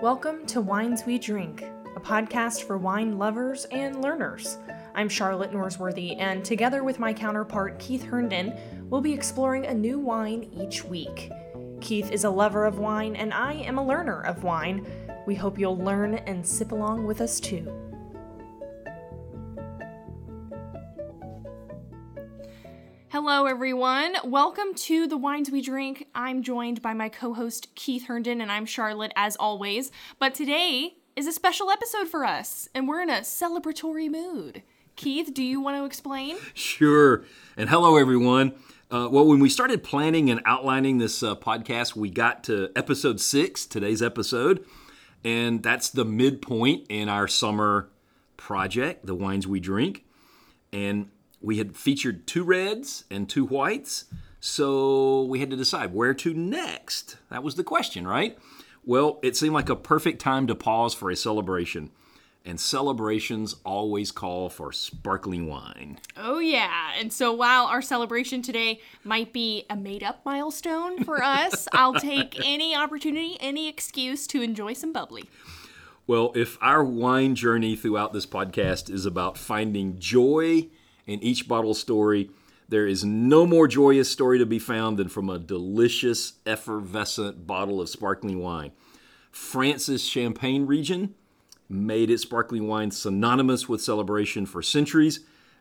Welcome to Wines We Drink, a podcast for wine lovers and learners. I'm Charlotte Norsworthy, and together with my counterpart Keith Herndon, we'll be exploring a new wine each week. Keith is a lover of wine, and I am a learner of wine. We hope you'll learn and sip along with us too. Hello, everyone. Welcome to the Wines We Drink. I'm joined by my co host, Keith Herndon, and I'm Charlotte, as always. But today is a special episode for us, and we're in a celebratory mood. Keith, do you want to explain? Sure. And hello, everyone. Uh, well, when we started planning and outlining this uh, podcast, we got to episode six, today's episode, and that's the midpoint in our summer project, The Wines We Drink. And we had featured two reds and two whites, so we had to decide where to next. That was the question, right? Well, it seemed like a perfect time to pause for a celebration. And celebrations always call for sparkling wine. Oh, yeah. And so while our celebration today might be a made up milestone for us, I'll take any opportunity, any excuse to enjoy some bubbly. Well, if our wine journey throughout this podcast is about finding joy in each bottle story, there is no more joyous story to be found than from a delicious, effervescent bottle of sparkling wine. France's Champagne region made its sparkling wine synonymous with celebration for centuries,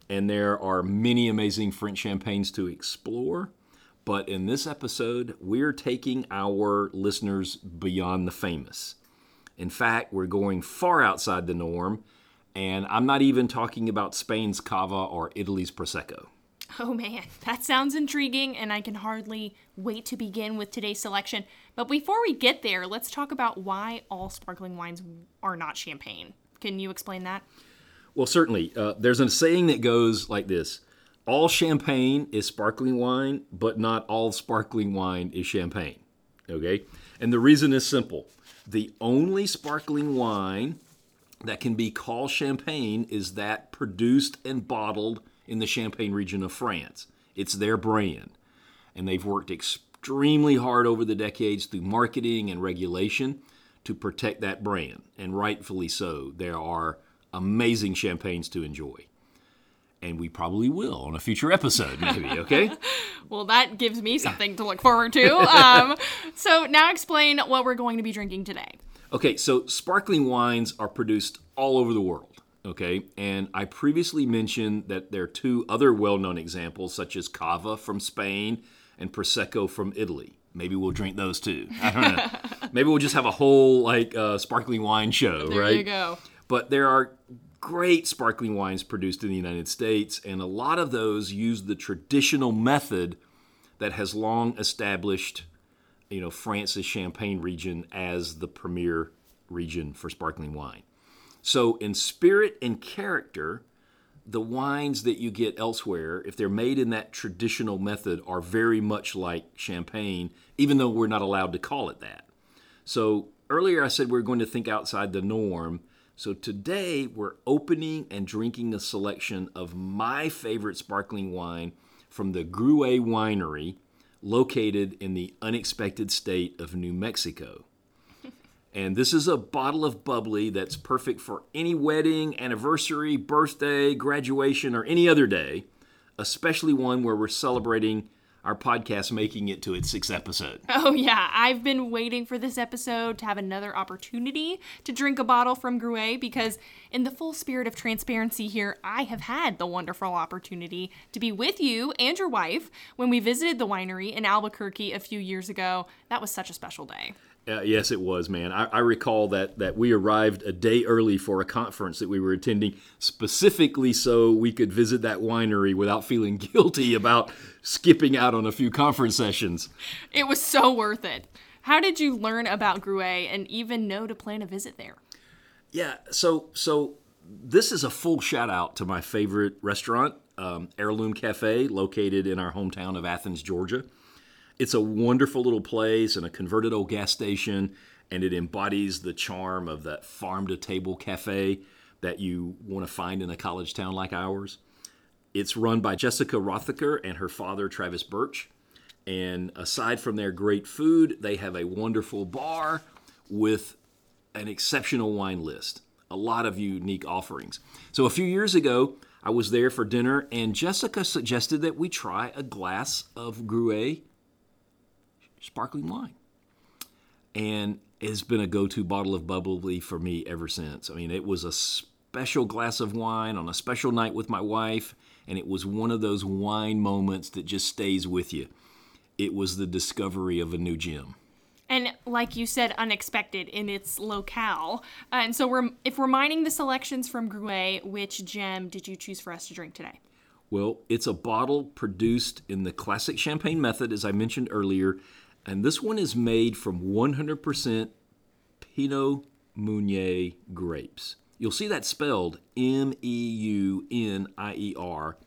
and there are many amazing French champagnes to explore. But in this episode, we're taking our listeners beyond the famous. In fact, we're going far outside the norm and I'm not even talking about Spain's cava or Italy's prosecco. Oh man, that sounds intriguing, and I can hardly wait to begin with today's selection. But before we get there, let's talk about why all sparkling wines are not champagne. Can you explain that? Well, certainly. Uh, there's a saying that goes like this All champagne is sparkling wine, but not all sparkling wine is champagne. Okay? And the reason is simple the only sparkling wine that can be called champagne is that produced and bottled in the Champagne region of France. It's their brand. And they've worked extremely hard over the decades through marketing and regulation to protect that brand, and rightfully so. There are amazing champagnes to enjoy. And we probably will on a future episode, maybe, okay? well, that gives me something to look forward to. Um, so, now explain what we're going to be drinking today. Okay, so sparkling wines are produced all over the world. Okay, and I previously mentioned that there are two other well known examples, such as Cava from Spain and Prosecco from Italy. Maybe we'll drink those too. I don't know. Maybe we'll just have a whole like uh, sparkling wine show, there right? There you go. But there are great sparkling wines produced in the United States, and a lot of those use the traditional method that has long established you know France's Champagne region as the premier region for sparkling wine. So in spirit and character, the wines that you get elsewhere, if they're made in that traditional method, are very much like champagne, even though we're not allowed to call it that. So earlier I said we're going to think outside the norm. So today we're opening and drinking a selection of my favorite sparkling wine from the Gruet Winery located in the unexpected state of New Mexico. And this is a bottle of bubbly that's perfect for any wedding, anniversary, birthday, graduation, or any other day, especially one where we're celebrating our podcast making it to its sixth episode. Oh, yeah. I've been waiting for this episode to have another opportunity to drink a bottle from Gruet because, in the full spirit of transparency here, I have had the wonderful opportunity to be with you and your wife when we visited the winery in Albuquerque a few years ago. That was such a special day. Uh, yes, it was, man. I, I, recall that that we arrived a day early for a conference that we were attending, specifically so we could visit that winery without feeling guilty about skipping out on a few conference sessions. It was so worth it. How did you learn about Gruet and even know to plan a visit there? Yeah, so so this is a full shout out to my favorite restaurant, um, Heirloom Cafe, located in our hometown of Athens, Georgia. It's a wonderful little place and a converted old gas station, and it embodies the charm of that farm to table cafe that you want to find in a college town like ours. It's run by Jessica Rothacker and her father, Travis Birch. And aside from their great food, they have a wonderful bar with an exceptional wine list, a lot of unique offerings. So a few years ago, I was there for dinner, and Jessica suggested that we try a glass of Gruet sparkling wine. And it's been a go to bottle of bubbly for me ever since. I mean, it was a special glass of wine on a special night with my wife, and it was one of those wine moments that just stays with you. It was the discovery of a new gem. And like you said, unexpected in its locale. Uh, and so, we're, if we're mining the selections from Gruet, which gem did you choose for us to drink today? Well, it's a bottle produced in the classic champagne method, as I mentioned earlier, and this one is made from 100% Pinot Meunier grapes. You'll see that spelled M E U N I E R,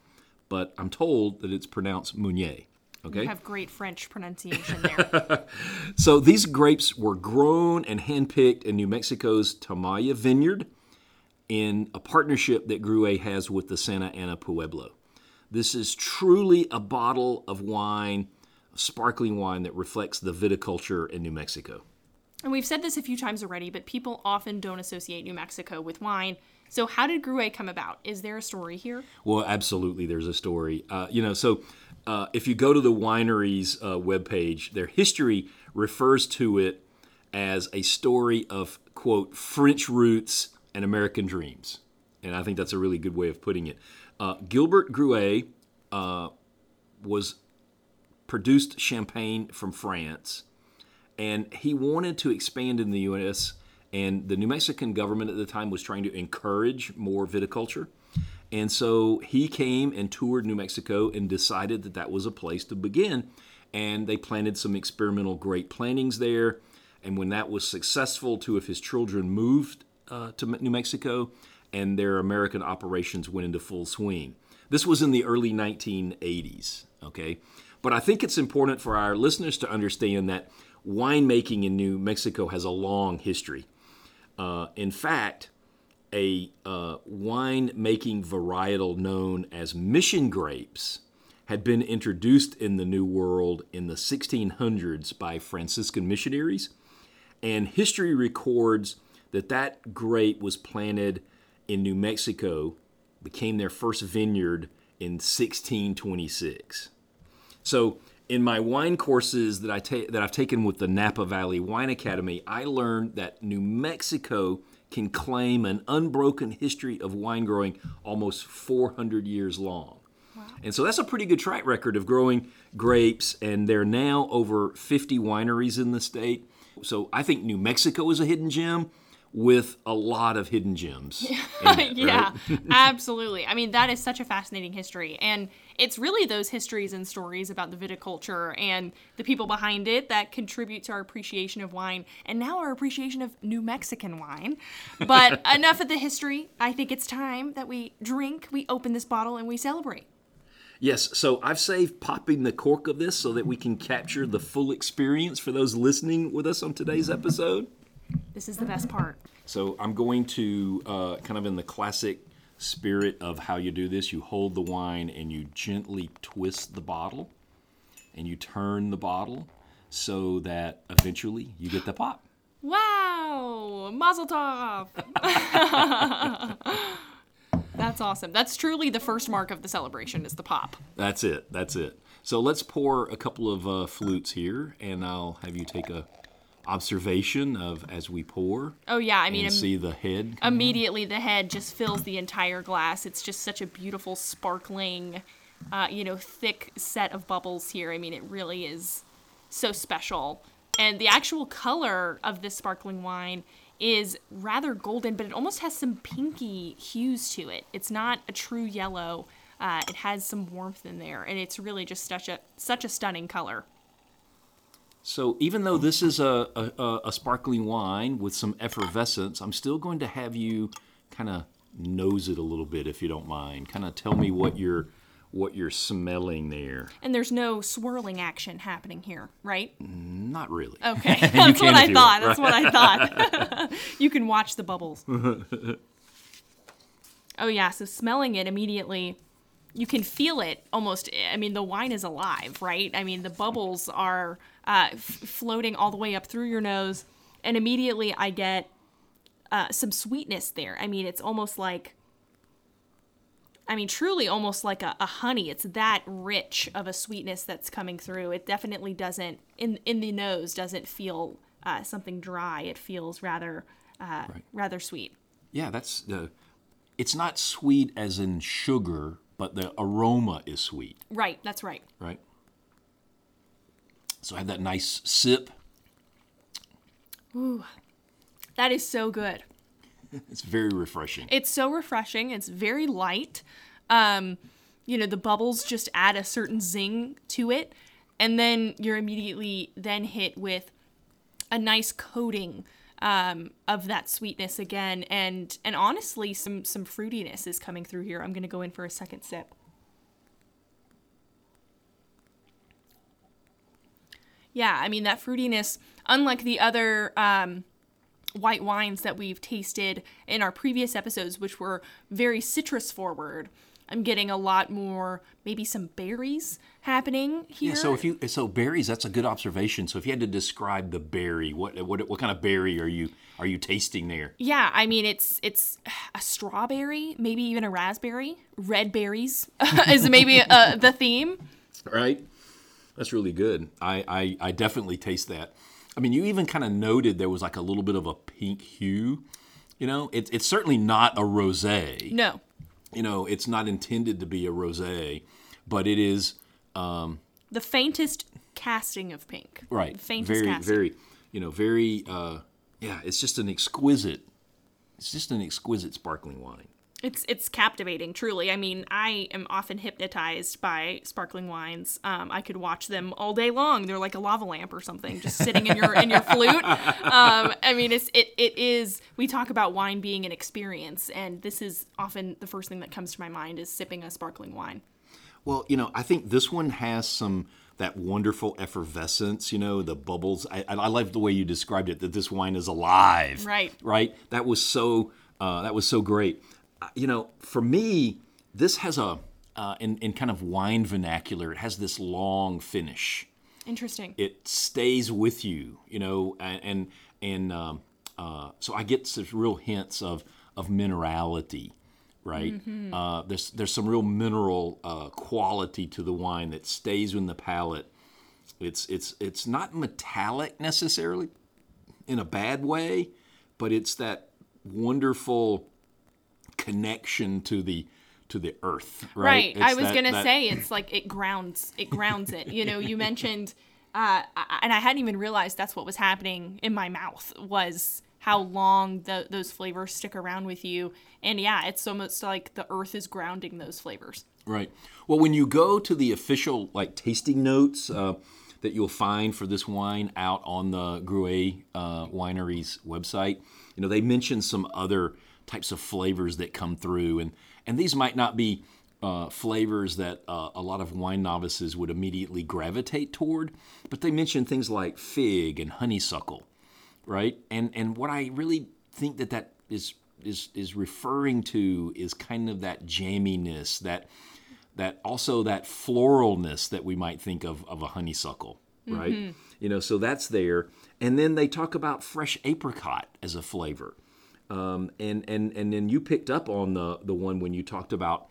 but I'm told that it's pronounced Meunier. Okay. You have great French pronunciation there. so these grapes were grown and handpicked in New Mexico's Tamaya Vineyard in a partnership that Gruet has with the Santa Ana Pueblo. This is truly a bottle of wine, sparkling wine that reflects the viticulture in New Mexico. And we've said this a few times already, but people often don't associate New Mexico with wine. So, how did Gruet come about? Is there a story here? Well, absolutely, there's a story. Uh, you know, so uh, if you go to the winery's uh, webpage, their history refers to it as a story of, quote, French roots and American dreams. And I think that's a really good way of putting it. Uh, Gilbert Gruet uh, was produced champagne from France, and he wanted to expand in the U.S., and the New Mexican government at the time was trying to encourage more viticulture. And so he came and toured New Mexico and decided that that was a place to begin. And they planted some experimental grape plantings there. And when that was successful, two of his children moved uh, to New Mexico and their American operations went into full swing. This was in the early 1980s, okay? But I think it's important for our listeners to understand that winemaking in New Mexico has a long history. Uh, in fact, a uh, wine making varietal known as mission grapes had been introduced in the New World in the 1600s by Franciscan missionaries. And history records that that grape was planted in New Mexico, became their first vineyard in 1626. So, in my wine courses that I ta- that I've taken with the Napa Valley Wine Academy, I learned that New Mexico can claim an unbroken history of wine growing almost 400 years long. Wow. And so that's a pretty good track record of growing grapes, and there are now over 50 wineries in the state. So I think New Mexico is a hidden gem with a lot of hidden gems. It, yeah, absolutely. I mean, that is such a fascinating history. And it's really those histories and stories about the viticulture and the people behind it that contribute to our appreciation of wine and now our appreciation of New Mexican wine. But enough of the history. I think it's time that we drink, we open this bottle, and we celebrate. Yes, so I've saved popping the cork of this so that we can capture the full experience for those listening with us on today's episode. This is the best part. So I'm going to uh, kind of in the classic spirit of how you do this. You hold the wine and you gently twist the bottle, and you turn the bottle so that eventually you get the pop. Wow! Mazel tov! That's awesome. That's truly the first mark of the celebration is the pop. That's it. That's it. So let's pour a couple of uh, flutes here, and I'll have you take a observation of as we pour. Oh yeah, I mean, Im- see the head. Immediately, the head just fills the entire glass. It's just such a beautiful, sparkling, uh, you know, thick set of bubbles here. I mean, it really is so special. And the actual color of this sparkling wine is rather golden, but it almost has some pinky hues to it. It's not a true yellow. Uh, it has some warmth in there, and it's really just such a such a stunning color. So even though this is a, a, a, sparkling wine with some effervescence, I'm still going to have you kind of nose it a little bit, if you don't mind. Kind of tell me what you're what you're smelling there. And there's no swirling action happening here, right? Not really. Okay, that's what I thought. That's what I thought. you can watch the bubbles. oh yeah, so smelling it immediately you can feel it almost i mean the wine is alive right i mean the bubbles are uh, f- floating all the way up through your nose and immediately i get uh, some sweetness there. I mean, it's almost like, I mean, truly almost like a, a honey. It's that rich of a sweetness that's coming through. It definitely doesn't in in the nose doesn't feel uh, something dry. It feels rather uh, Right. rather sweet. Yeah, that's the. It's not sweet as in sugar, but the aroma is sweet, Right. That's right. right? So I have that nice sip. Ooh, that is so good. It's very refreshing. It's so refreshing. It's very light. Um, you know, the bubbles just add a certain zing to it, and then you're immediately then hit with a nice coating um, of that sweetness again, and and honestly, some some fruitiness is coming through here. I'm gonna go in for a second sip. Yeah, I mean that fruitiness, unlike the other um, white wines that we've tasted in our previous episodes, which were very citrus forward. I'm getting a lot more, maybe some berries happening here. Yeah, so if you so berries, that's a good observation. So if you had to describe the berry, what what what kind of berry are you are you tasting there? yeah, I mean it's it's a strawberry, maybe even a raspberry. Red berries is maybe uh, the theme. Right. That's really good. I, I I definitely taste that. I mean, you even kind of noted there was like a little bit of a pink hue. You know, it's it's certainly not a rosé. No, You know, it's not intended to be a rosé, but it is the faintest casting of pink. right. The faintest very casting. very you know very uh, yeah. It's just an exquisite. It's just an exquisite sparkling wine. It's it's captivating, truly. I mean, I am often hypnotized by sparkling wines. Um, I could watch them all day long. They're like a lava lamp or something, just sitting in your in your flute. Um, I mean, it's it it is. We talk about wine being an experience, and this is often the first thing that comes to my mind is sipping a sparkling wine. Well, you know, I think this one has some that wonderful effervescence. You know, the bubbles. I, I love the way you described it. That this wine is alive. Right. Right. That was so. Uh, that was so great. You know, for me, this has a uh, in in kind of wine vernacular. It has this long finish. Interesting. It stays with you. You know, and and, and um, uh, so I get some real hints of of minerality right? Uh, there's there's some real mineral uh, quality to the wine that stays in the palate. It's it's it's not metallic necessarily, in a bad way, but it's that wonderful connection to the to the earth. Right. Right. I was that- gonna that- say it's like it grounds it grounds it. You know, you mentioned, uh, and I hadn't even realized that's what was happening in my mouth was how long the, those flavors stick around with you. And yeah, it's almost like the earth is grounding those flavors. Right. Well, when you go to the official like tasting notes uh, that you'll find for this wine out on the Gruet uh, Winery's website, you know they mention some other types of flavors that come through, and and these might not be uh, flavors that uh, a lot of wine novices would immediately gravitate toward, but they mention things like fig and honeysuckle right? And and what I really think that that is is is referring to is kind of that jamminess, that that also that floralness that we might think of of a honeysuckle, right? You know, so that's there. And then they talk about fresh apricot as a flavor. Um, and and and then you picked up on the the one when you talked about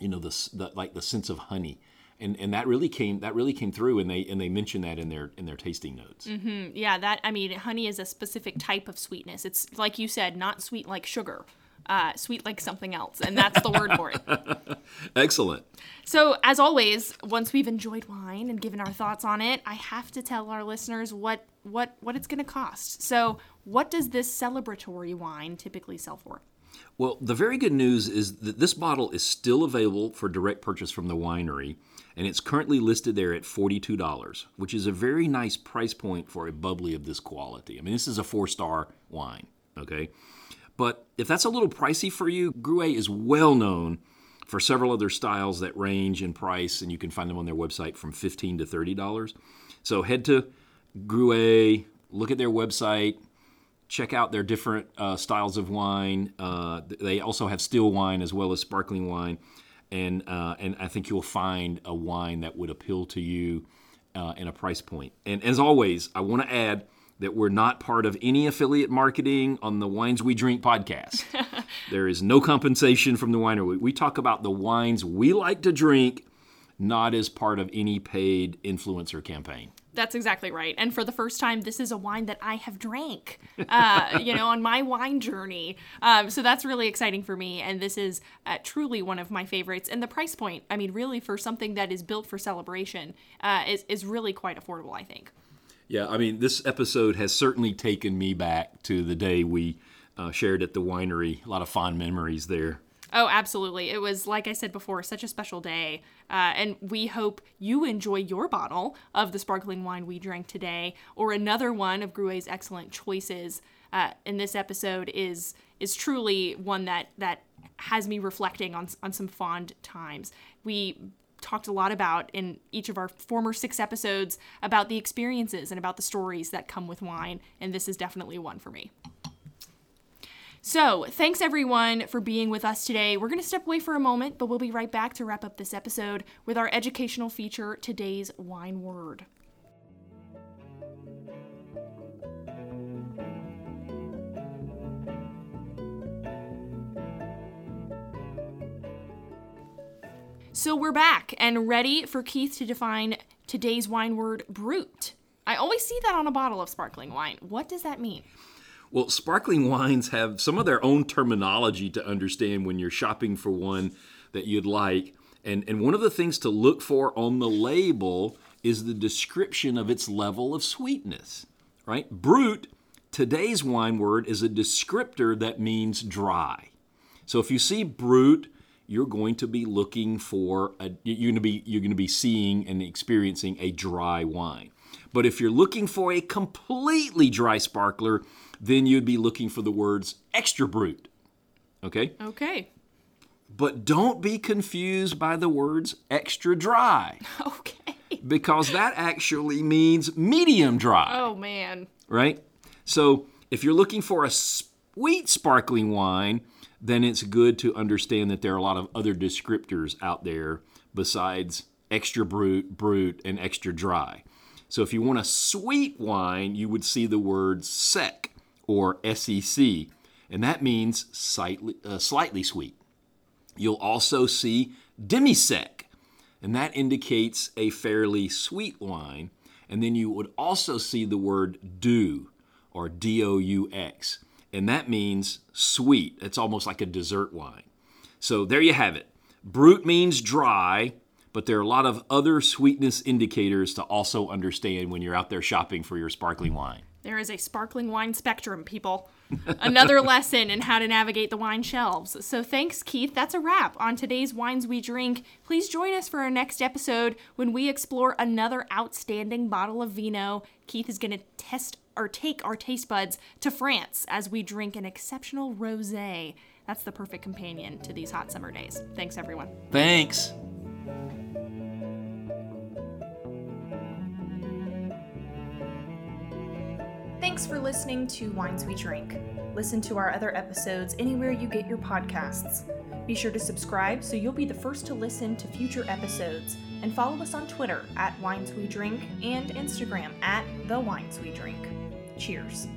you know the, the like the sense of honey and and that really came that really came through and they and they mentioned that in their in their tasting notes Yeah, that, I mean, honey is a specific type of sweetness. It's like you said, not sweet like sugar, uh, sweet like something else. And that's the word for it. excellent So, as always, once we've enjoyed wine and given our thoughts on it, I have to tell our listeners what what what it's going to cost. So, what does this celebratory wine typically sell for? Well, the very good news is that this bottle is still available for direct purchase from the winery, and it's currently listed there at $42, which is a very nice price point for a bubbly of this quality. I mean, this is a four star wine, okay? But if that's a little pricey for you, Gruet is well known for several other styles that range in price, and you can find them on their website from $15 to $30. So head to Gruet, look at their website, check out their different uh, styles of wine. Uh, they also have still wine as well as sparkling wine, and uh, and I think you'll find a wine that would appeal to you uh, in a price point. And as always, I want to add that we're not part of any affiliate marketing on the Wines We Drink podcast. there is no compensation from the winery. We talk about the wines we like to drink, not as part of any paid influencer campaign. That's exactly right. And for the first time, this is a wine that I have drank, uh, you know, on my wine journey. Um, so that's really exciting for me. And this is uh, truly one of my favorites. And the price point, I mean, really for something that is built for celebration, uh, is, is really quite affordable, I think. Yeah, I mean, this episode has certainly taken me back to the day we uh, shared at the winery. A lot of fond memories there. Oh, absolutely. It was, like I said before, such a special day. Uh, and we hope you enjoy your bottle of the sparkling wine we drank today, or another one of Gruet's excellent choices. Uh, in this episode is is truly one that that has me reflecting on on some fond times. We talked a lot about in each of our former six episodes about the experiences and about the stories that come with wine, and this is definitely one for me. So, thanks everyone for being with us today. We're going to step away for a moment, but we'll be right back to wrap up this episode with our educational feature, Today's Wine Word. So, we're back and ready for Keith to define today's wine word, brut. I always see that on a bottle of sparkling wine. What does that mean? Well, sparkling wines have some of their own terminology to understand when you're shopping for one that you'd like. And, and one of the things to look for on the label is the description of its level of sweetness, right? Brut, today's wine word, is a descriptor that means dry. So if you see brut, you're going to be looking for a, you're going to be you're going to be seeing and experiencing a dry wine. But if you're looking for a completely dry sparkler, then you'd be looking for the words extra brut. Okay? Okay. But don't be confused by the words extra dry. Okay. Because that actually means medium dry. Oh, man. Right? So if you're looking for a sweet sparkling wine, then it's good to understand that there are a lot of other descriptors out there besides extra brut, brut, and extra dry. So if you want a sweet wine, you would see the word sec or SEC, and that means slightly, uh, slightly sweet. You'll also see demi-sec, and that indicates a fairly sweet wine. And then you would also see the word doux or D O U X, and that means sweet. It's almost like a dessert wine. So there you have it. Brut means dry, but there are a lot of other sweetness indicators to also understand when you're out there shopping for your sparkling wine. There is a sparkling wine spectrum, people. Another lesson in how to navigate the wine shelves. So thanks, Keith. That's a wrap on today's Wines We Drink. Please join us for our next episode when we explore another outstanding bottle of vino. Keith is going to test or take our taste buds to France as we drink an exceptional rosé. That's the perfect companion to these hot summer days. Thanks, everyone. Thanks. Thanks for listening to Wines We Drink. Listen to our other episodes anywhere you get your podcasts. Be sure to subscribe so you'll be the first to listen to future episodes, and follow us on Twitter at Wines We Drink and Instagram at The Wines We Drink. Cheers.